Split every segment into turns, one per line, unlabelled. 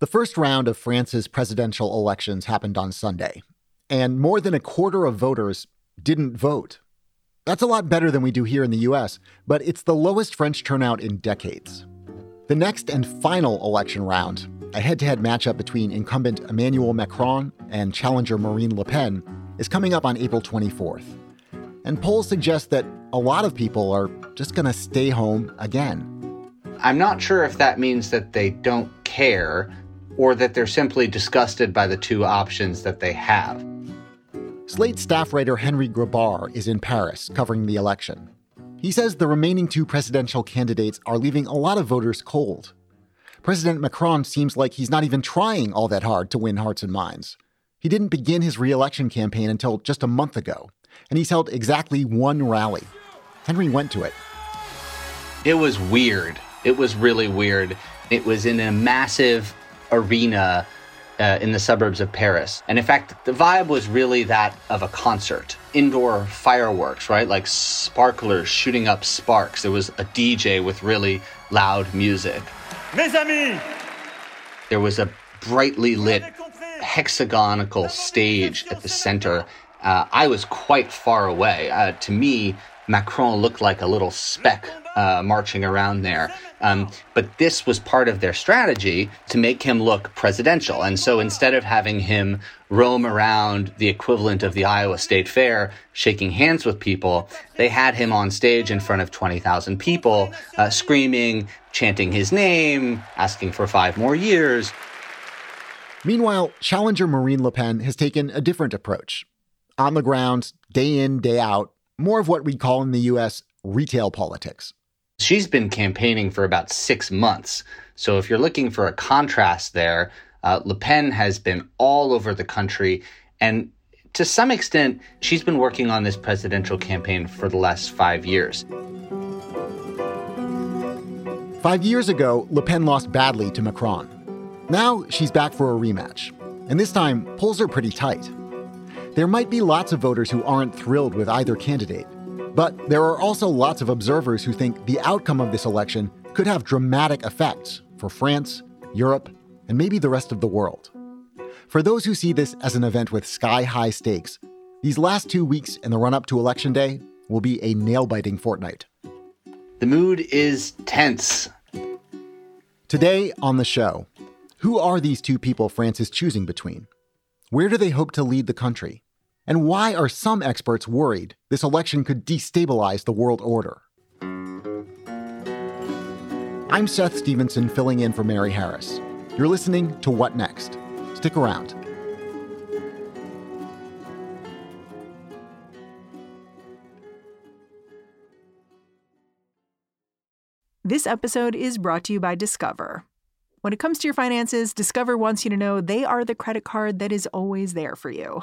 The first round of France's presidential elections happened on Sunday, and more than a quarter of voters didn't vote. That's a lot better than we do here in the US, but it's the lowest French turnout in decades. The next and final election round, a head to head matchup between incumbent Emmanuel Macron and challenger Marine Le Pen, is coming up on April 24th. And polls suggest that a lot of people are just going to stay home again.
I'm not sure if that means that they don't care or that they're simply disgusted by the two options that they have.
Slate staff writer Henry Grabar is in Paris covering the election. He says the remaining two presidential candidates are leaving a lot of voters cold. President Macron seems like he's not even trying all that hard to win hearts and minds. He didn't begin his reelection campaign until just a month ago, and he's held exactly one rally. Henry went to it.
It was weird. It was really weird. It was in a massive arena uh, in the suburbs of Paris. And in fact, the vibe was really that of a concert. Indoor fireworks, right? Like sparklers shooting up sparks. There was a DJ with really loud music. Mes amis! There was a brightly lit hexagonal stage at the center. Uh, I was quite far away. Uh, to me, Macron looked like a little speck uh, marching around there. Um, but this was part of their strategy to make him look presidential. And so instead of having him roam around the equivalent of the Iowa State Fair, shaking hands with people, they had him on stage in front of 20,000 people, uh, screaming, chanting his name, asking for five more years.
Meanwhile, challenger Marine Le Pen has taken a different approach. On the ground, day in, day out, more of what we call in the US retail politics.
She's been campaigning for about six months. So if you're looking for a contrast there, uh, Le Pen has been all over the country. And to some extent, she's been working on this presidential campaign for the last five years.
Five years ago, Le Pen lost badly to Macron. Now she's back for a rematch. And this time, polls are pretty tight. There might be lots of voters who aren't thrilled with either candidate, but there are also lots of observers who think the outcome of this election could have dramatic effects for France, Europe, and maybe the rest of the world. For those who see this as an event with sky high stakes, these last two weeks in the run up to Election Day will be a nail biting fortnight.
The mood is tense.
Today on the show, who are these two people France is choosing between? Where do they hope to lead the country? And why are some experts worried this election could destabilize the world order? I'm Seth Stevenson, filling in for Mary Harris. You're listening to What Next? Stick around.
This episode is brought to you by Discover. When it comes to your finances, Discover wants you to know they are the credit card that is always there for you.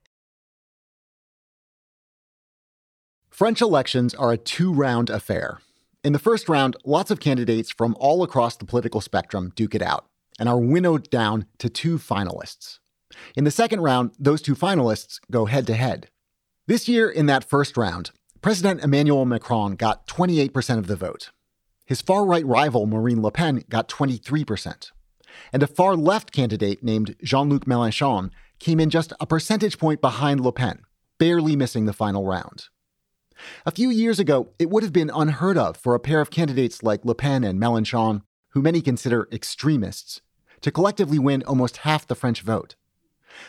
French elections are a two round affair. In the first round, lots of candidates from all across the political spectrum duke it out and are winnowed down to two finalists. In the second round, those two finalists go head to head. This year, in that first round, President Emmanuel Macron got 28% of the vote. His far right rival, Marine Le Pen, got 23%. And a far left candidate named Jean Luc Mélenchon came in just a percentage point behind Le Pen, barely missing the final round. A few years ago, it would have been unheard of for a pair of candidates like Le Pen and Mélenchon, who many consider extremists, to collectively win almost half the French vote.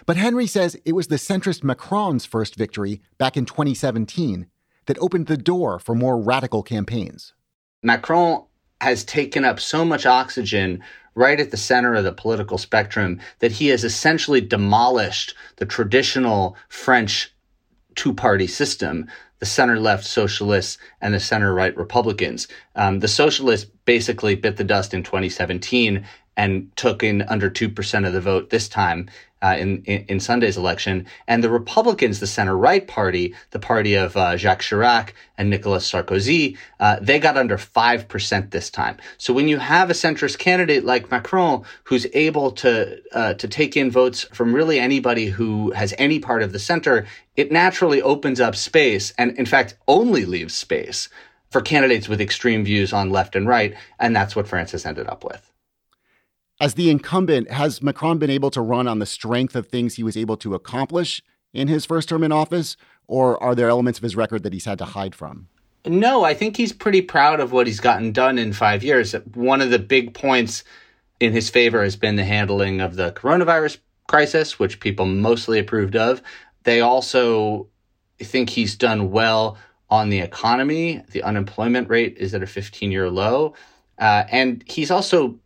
But Henry says it was the centrist Macron's first victory back in 2017 that opened the door for more radical campaigns.
Macron has taken up so much oxygen right at the center of the political spectrum that he has essentially demolished the traditional French two party system the center left socialists and the center right Republicans. Um, the socialists basically bit the dust in 2017 and took in under 2% of the vote this time uh, in, in, in Sunday's election. And the Republicans, the center right party, the party of uh, Jacques Chirac and Nicolas Sarkozy, uh, they got under 5% this time. So when you have a centrist candidate like Macron, who's able to, uh, to take in votes from really anybody who has any part of the center, it naturally opens up space and in fact only leaves space for candidates with extreme views on left and right. And that's what France has ended up with.
As the incumbent, has Macron been able to run on the strength of things he was able to accomplish in his first term in office, or are there elements of his record that he's had to hide from?
No, I think he's pretty proud of what he's gotten done in five years. One of the big points in his favor has been the handling of the coronavirus crisis, which people mostly approved of. They also think he's done well on the economy. The unemployment rate is at a 15 year low. Uh, and he's also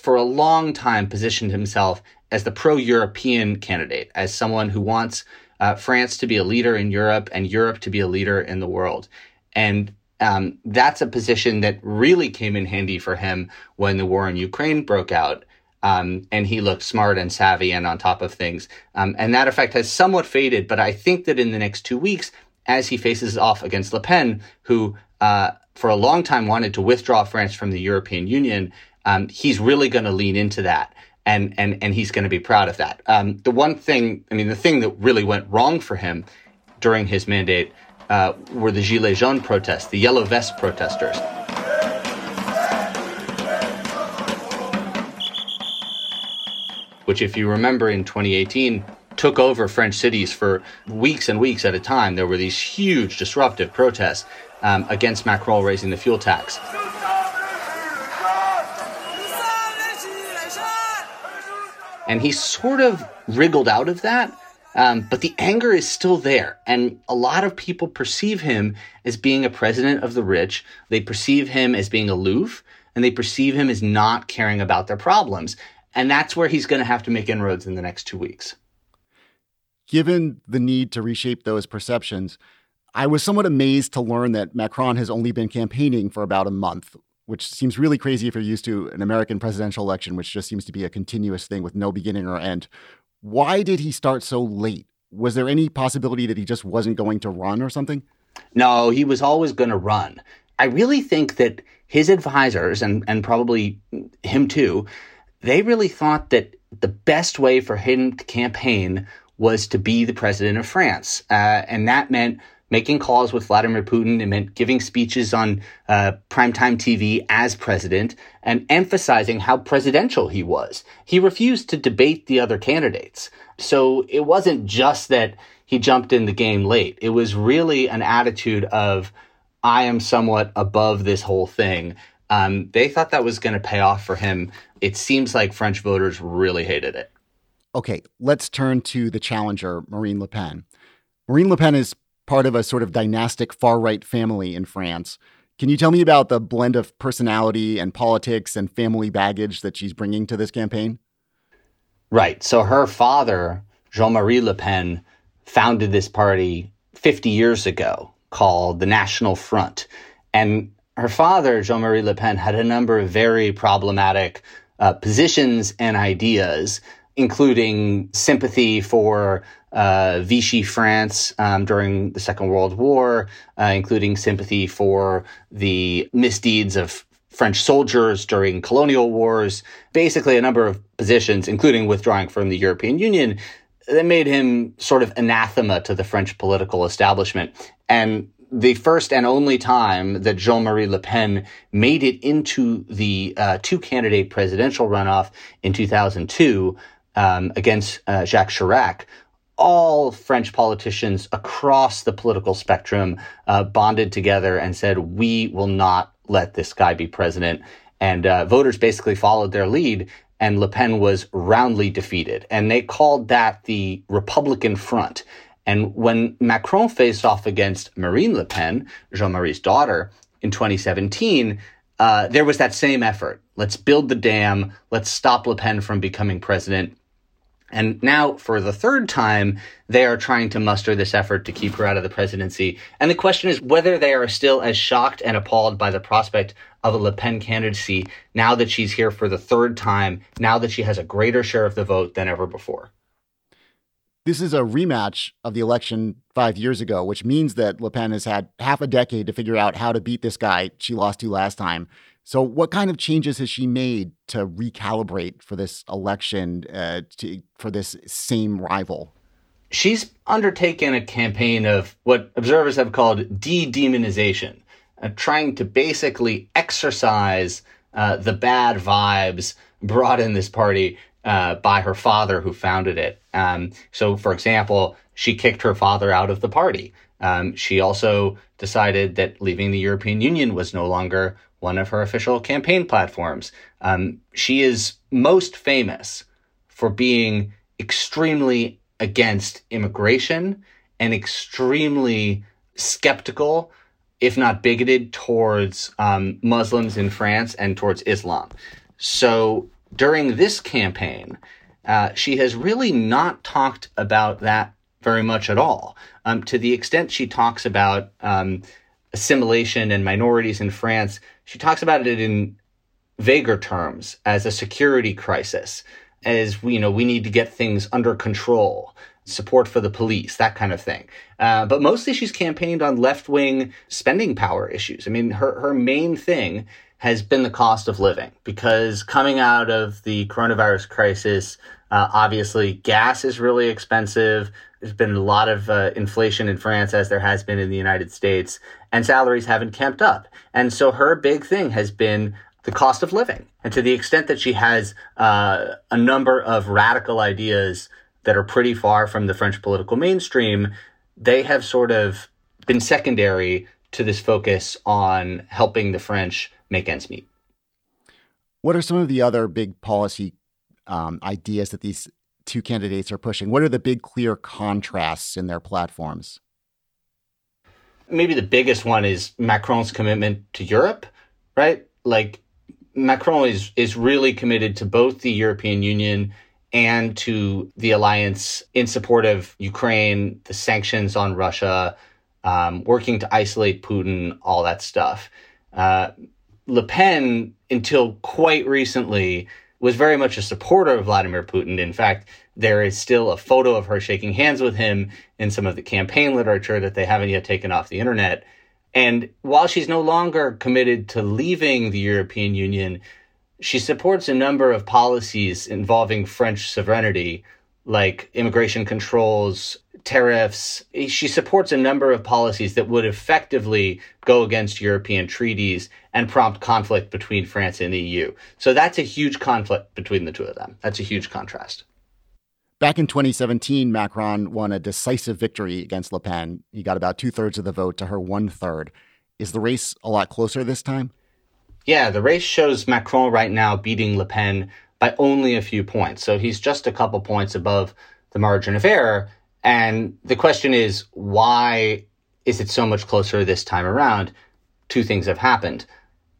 for a long time positioned himself as the pro European candidate, as someone who wants uh, France to be a leader in Europe and Europe to be a leader in the world. And um, that's a position that really came in handy for him when the war in Ukraine broke out. Um, and he looked smart and savvy and on top of things. Um, and that effect has somewhat faded, but I think that in the next two weeks, as he faces off against Le Pen, who uh, for a long time wanted to withdraw France from the European Union, um, he's really going to lean into that. And, and, and he's going to be proud of that. Um, the one thing, I mean, the thing that really went wrong for him during his mandate uh, were the Gilets jaunes protests, the yellow vest protesters. Which, if you remember in 2018, took over French cities for weeks and weeks at a time. There were these huge disruptive protests um, against Macron raising the fuel tax. And he sort of wriggled out of that. Um, but the anger is still there. And a lot of people perceive him as being a president of the rich. They perceive him as being aloof and they perceive him as not caring about their problems. And that's where he's going to have to make inroads in the next two weeks.
Given the need to reshape those perceptions, I was somewhat amazed to learn that Macron has only been campaigning for about a month, which seems really crazy if you're used to an American presidential election, which just seems to be a continuous thing with no beginning or end. Why did he start so late? Was there any possibility that he just wasn't going to run or something?
No, he was always going to run. I really think that his advisors, and, and probably him too, they really thought that the best way for him to campaign was to be the president of France. Uh, and that meant making calls with Vladimir Putin. It meant giving speeches on uh, primetime TV as president and emphasizing how presidential he was. He refused to debate the other candidates. So it wasn't just that he jumped in the game late. It was really an attitude of, I am somewhat above this whole thing. Um, they thought that was going to pay off for him. It seems like French voters really hated it.
Okay, let's turn to the challenger, Marine Le Pen. Marine Le Pen is part of a sort of dynastic far right family in France. Can you tell me about the blend of personality and politics and family baggage that she's bringing to this campaign?
Right. So her father, Jean Marie Le Pen, founded this party 50 years ago called the National Front. And her father, Jean Marie Le Pen, had a number of very problematic uh, positions and ideas, including sympathy for uh, Vichy France um, during the Second World War, uh, including sympathy for the misdeeds of French soldiers during colonial wars, basically a number of positions, including withdrawing from the European Union, that made him sort of anathema to the French political establishment. And the first and only time that Jean-Marie Le Pen made it into the uh, two candidate presidential runoff in 2002 um, against uh, Jacques Chirac all French politicians across the political spectrum uh, bonded together and said, we will not let this guy be president. And uh, voters basically followed their lead. and Le Pen was roundly defeated. And they called that the Republican Front. And when Macron faced off against Marine Le Pen, Jean Marie's daughter, in 2017, uh, there was that same effort. Let's build the dam. Let's stop Le Pen from becoming president. And now, for the third time, they are trying to muster this effort to keep her out of the presidency. And the question is whether they are still as shocked and appalled by the prospect of a Le Pen candidacy now that she's here for the third time, now that she has a greater share of the vote than ever before.
This is a rematch of the election five years ago, which means that Le Pen has had half a decade to figure out how to beat this guy she lost to last time. So, what kind of changes has she made to recalibrate for this election uh, to, for this same rival?
She's undertaken a campaign of what observers have called de demonization, uh, trying to basically exercise uh, the bad vibes brought in this party uh, by her father who founded it. Um, so, for example, she kicked her father out of the party. Um, she also decided that leaving the European Union was no longer one of her official campaign platforms. Um, she is most famous for being extremely against immigration and extremely skeptical, if not bigoted, towards um, Muslims in France and towards Islam. So during this campaign, uh, she has really not talked about that very much at all. Um, to the extent she talks about um, assimilation and minorities in France, she talks about it in vaguer terms as a security crisis, as you know, we need to get things under control, support for the police, that kind of thing. Uh, but mostly, she's campaigned on left wing spending power issues. I mean, her her main thing has been the cost of living because coming out of the coronavirus crisis, uh, obviously gas is really expensive. There's been a lot of uh, inflation in France, as there has been in the United States, and salaries haven't kept up. And so her big thing has been the cost of living. And to the extent that she has uh, a number of radical ideas that are pretty far from the French political mainstream, they have sort of been secondary to this focus on helping the French make ends meet.
What are some of the other big policy um, ideas that these two candidates are pushing? What are the big, clear contrasts in their platforms?
Maybe the biggest one is Macron's commitment to Europe, right? Like Macron is is really committed to both the European Union and to the alliance in support of Ukraine, the sanctions on Russia, um, working to isolate Putin, all that stuff. Uh, Le Pen, until quite recently, was very much a supporter of Vladimir Putin. In fact, there is still a photo of her shaking hands with him in some of the campaign literature that they haven't yet taken off the internet. And while she's no longer committed to leaving the European Union, she supports a number of policies involving French sovereignty, like immigration controls, tariffs. She supports a number of policies that would effectively go against European treaties and prompt conflict between France and the EU. So that's a huge conflict between the two of them. That's a huge contrast.
Back in 2017, Macron won a decisive victory against Le Pen. He got about two thirds of the vote to her one third. Is the race a lot closer this time?
Yeah, the race shows Macron right now beating Le Pen by only a few points. So he's just a couple points above the margin of error. And the question is, why is it so much closer this time around? Two things have happened.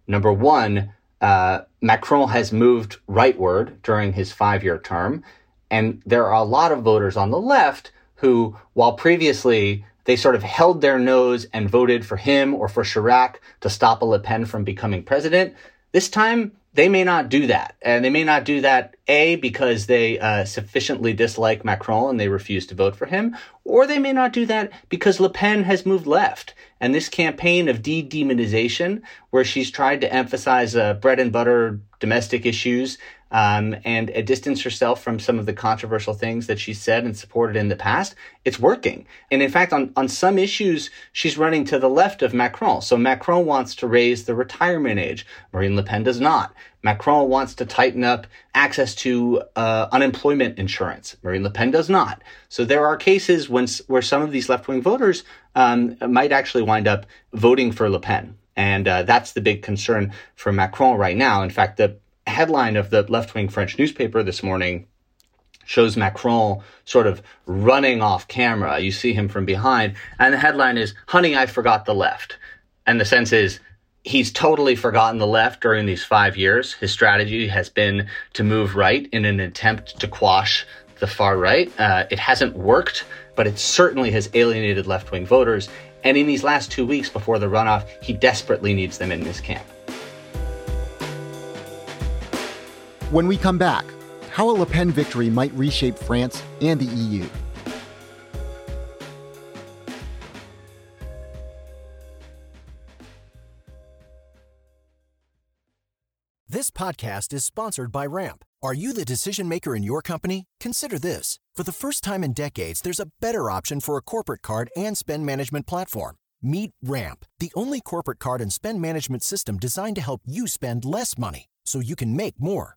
Number one, uh, Macron has moved rightward during his five year term. And there are a lot of voters on the left who, while previously they sort of held their nose and voted for him or for Chirac to stop a Le Pen from becoming president, this time they may not do that. And they may not do that, A, because they uh, sufficiently dislike Macron and they refuse to vote for him, or they may not do that because Le Pen has moved left. And this campaign of de demonization, where she's tried to emphasize uh, bread and butter domestic issues um, and distance herself from some of the controversial things that she said and supported in the past, it's working. And in fact, on, on some issues, she's running to the left of Macron. So Macron wants to raise the retirement age. Marine Le Pen does not. Macron wants to tighten up access to uh, unemployment insurance. Marine Le Pen does not. So there are cases when, where some of these left wing voters um, might actually wind up voting for Le Pen. And uh, that's the big concern for Macron right now. In fact, the headline of the left wing French newspaper this morning shows Macron sort of running off camera. You see him from behind, and the headline is, Honey, I forgot the left. And the sense is, he's totally forgotten the left during these five years. His strategy has been to move right in an attempt to quash the far right. Uh, it hasn't worked, but it certainly has alienated left wing voters. And in these last two weeks before the runoff, he desperately needs them in his camp.
When we come back, how a Le Pen victory might reshape France and the EU.
This podcast is sponsored by Ramp. Are you the decision maker in your company? Consider this. For the first time in decades, there's a better option for a corporate card and spend management platform. Meet Ramp, the only corporate card and spend management system designed to help you spend less money so you can make more.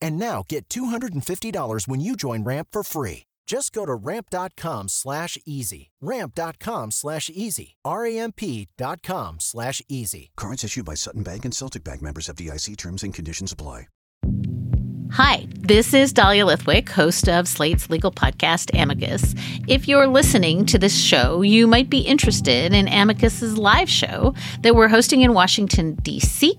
And now get $250 when you join Ramp for free. Just go to ramp.com slash easy. Ramp.com slash easy. R-A-M-P.com slash easy.
Cards issued by Sutton Bank and Celtic Bank members FDIC terms and conditions apply.
Hi, this is Dahlia Lithwick, host of Slate's legal podcast, Amicus. If you're listening to this show, you might be interested in Amicus's live show that we're hosting in Washington, D.C.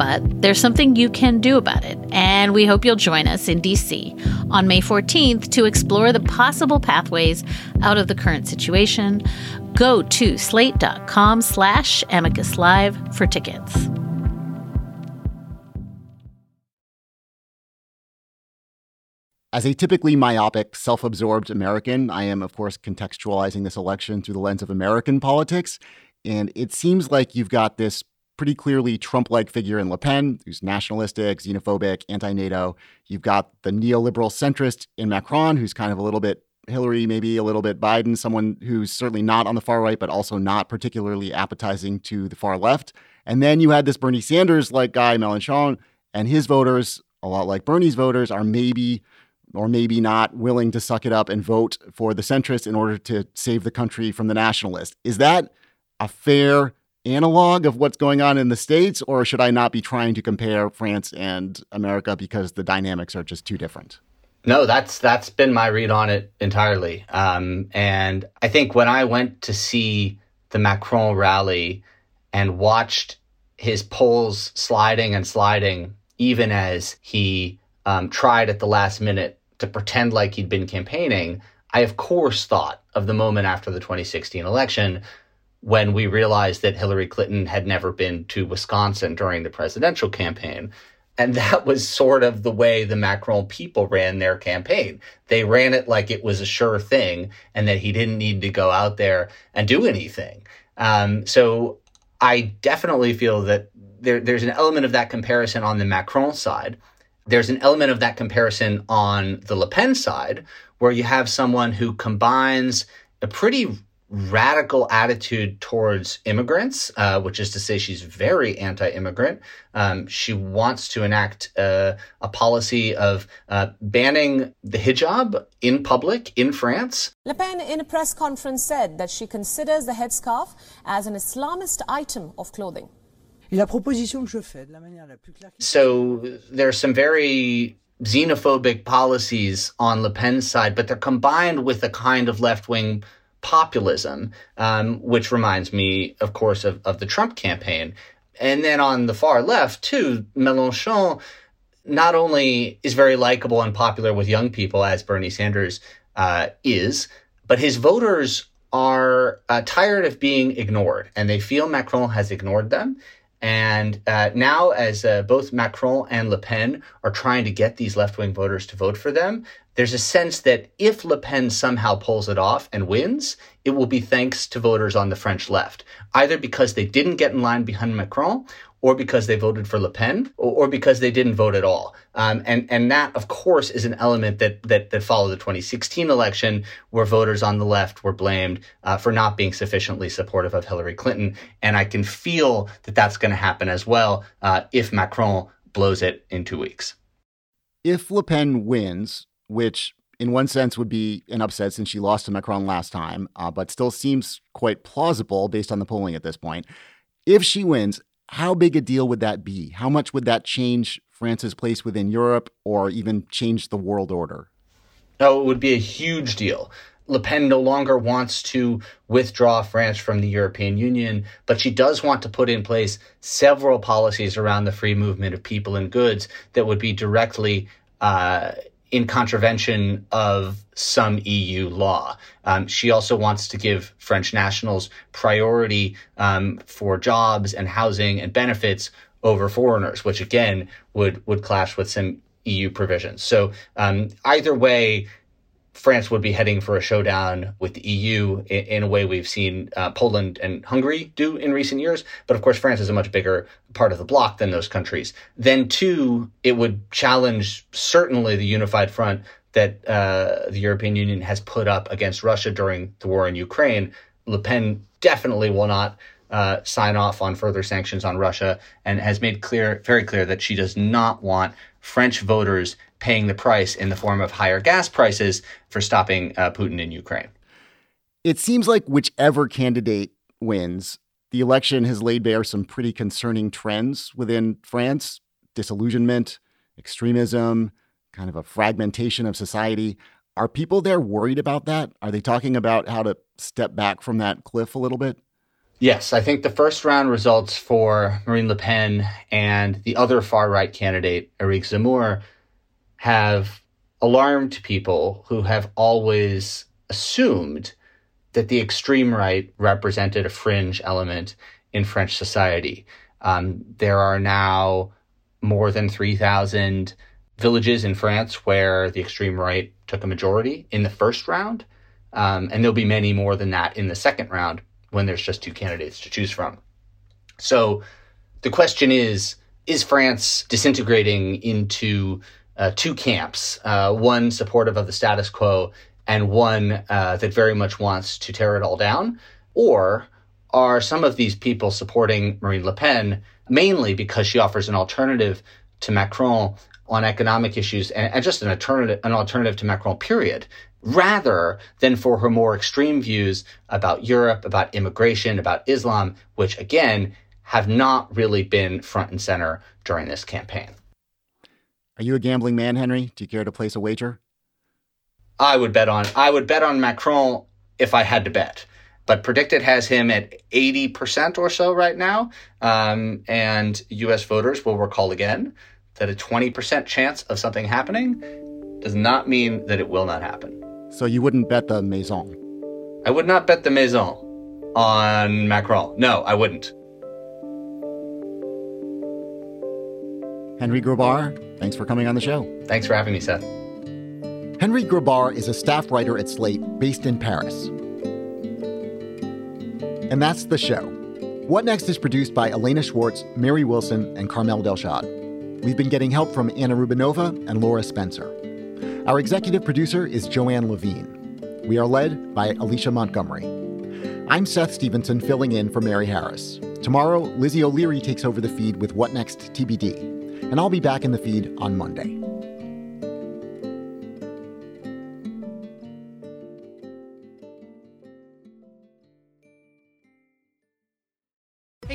But there's something you can do about it, and we hope you'll join us in DC on May 14th to explore the possible pathways out of the current situation. Go to slate.com slash amicus live for tickets.
As a typically myopic, self absorbed American, I am, of course, contextualizing this election through the lens of American politics. And it seems like you've got this pretty clearly Trump like figure in Le Pen, who's nationalistic, xenophobic, anti NATO. You've got the neoliberal centrist in Macron, who's kind of a little bit Hillary, maybe a little bit Biden, someone who's certainly not on the far right, but also not particularly appetizing to the far left. And then you had this Bernie Sanders like guy, Mélenchon, and his voters, a lot like Bernie's voters, are maybe or maybe not willing to suck it up and vote for the centrist in order to save the country from the nationalist. Is that a fair analog of what's going on in the States, or should I not be trying to compare France and America because the dynamics are just too different?
No, that's that's been my read on it entirely. Um, and I think when I went to see the Macron rally and watched his polls sliding and sliding, even as he um, tried at the last minute to pretend like he'd been campaigning, I of course thought of the moment after the 2016 election when we realized that Hillary Clinton had never been to Wisconsin during the presidential campaign. And that was sort of the way the Macron people ran their campaign. They ran it like it was a sure thing and that he didn't need to go out there and do anything. Um, so I definitely feel that there, there's an element of that comparison on the Macron side there's an element of that comparison on the Le Pen side, where you have someone who combines a pretty radical attitude towards immigrants, uh, which is to say she's very anti-immigrant. Um, she wants to enact uh, a policy of uh, banning the hijab in public in France.
Le Pen, in a press conference, said that she considers the headscarf as an Islamist item of clothing.
So there are some very xenophobic policies on Le Pen's side, but they're combined with a kind of left wing populism, um, which reminds me, of course, of, of the Trump campaign. And then on the far left, too, Mélenchon not only is very likable and popular with young people, as Bernie Sanders uh, is, but his voters are uh, tired of being ignored and they feel Macron has ignored them. And uh, now, as uh, both Macron and Le Pen are trying to get these left wing voters to vote for them, there's a sense that if Le Pen somehow pulls it off and wins, it will be thanks to voters on the French left, either because they didn't get in line behind Macron or because they voted for Le Pen, or, or because they didn't vote at all. Um, and and that, of course, is an element that that that followed the 2016 election, where voters on the left were blamed uh, for not being sufficiently supportive of Hillary Clinton. And I can feel that that's going to happen as well uh, if Macron blows it in two weeks.
If Le Pen wins, which in one sense would be an upset since she lost to Macron last time, uh, but still seems quite plausible based on the polling at this point. If she wins, how big a deal would that be? How much would that change France's place within Europe or even change the world order?
Oh, it would be a huge deal. Le Pen no longer wants to withdraw France from the European Union, but she does want to put in place several policies around the free movement of people and goods that would be directly uh, in contravention of some EU law. Um, she also wants to give French nationals priority um, for jobs and housing and benefits over foreigners, which again would would clash with some EU provisions. So um, either way, France would be heading for a showdown with the EU in, in a way we've seen uh, Poland and Hungary do in recent years. But of course, France is a much bigger part of the bloc than those countries. Then, two, it would challenge certainly the unified front that uh, the European Union has put up against Russia during the war in Ukraine. Le Pen definitely will not uh, sign off on further sanctions on Russia and has made clear, very clear, that she does not want French voters paying the price in the form of higher gas prices for stopping uh, Putin in Ukraine.
It seems like whichever candidate wins, the election has laid bare some pretty concerning trends within France disillusionment, extremism, kind of a fragmentation of society. Are people there worried about that? Are they talking about how to step back from that cliff a little bit?
Yes, I think the first round results for Marine Le Pen and the other far right candidate, Eric Zemmour, have alarmed people who have always assumed that the extreme right represented a fringe element in French society. Um, there are now more than 3,000 villages in France where the extreme right took a majority in the first round. Um, and there'll be many more than that in the second round when there's just two candidates to choose from. So the question is is France disintegrating into uh, two camps, uh, one supportive of the status quo and one uh, that very much wants to tear it all down? Or are some of these people supporting Marine Le Pen mainly because she offers an alternative to Macron on economic issues and, and just an alternative, an alternative to Macron, period, rather than for her more extreme views about Europe, about immigration, about Islam, which again have not really been front and center during this campaign.
Are you a gambling man, Henry? Do you care to place a wager?
I would bet on I would bet on Macron if I had to bet. But PredictIt has him at 80% or so right now. Um, and US voters will recall again that a 20% chance of something happening does not mean that it will not happen.
So you wouldn't bet the Maison?
I would not bet the Maison on Macron. No, I wouldn't.
Henry Grabar, thanks for coming on the show.
Thanks for having me, Seth.
Henry Grabar is a staff writer at Slate based in Paris. And that's the show. What Next is produced by Elena Schwartz, Mary Wilson, and Carmel Delshad. We've been getting help from Anna Rubinova and Laura Spencer. Our executive producer is Joanne Levine. We are led by Alicia Montgomery. I'm Seth Stevenson filling in for Mary Harris. Tomorrow, Lizzie O'Leary takes over the feed with What Next TBD and I'll be back in the feed on Monday.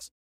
plus.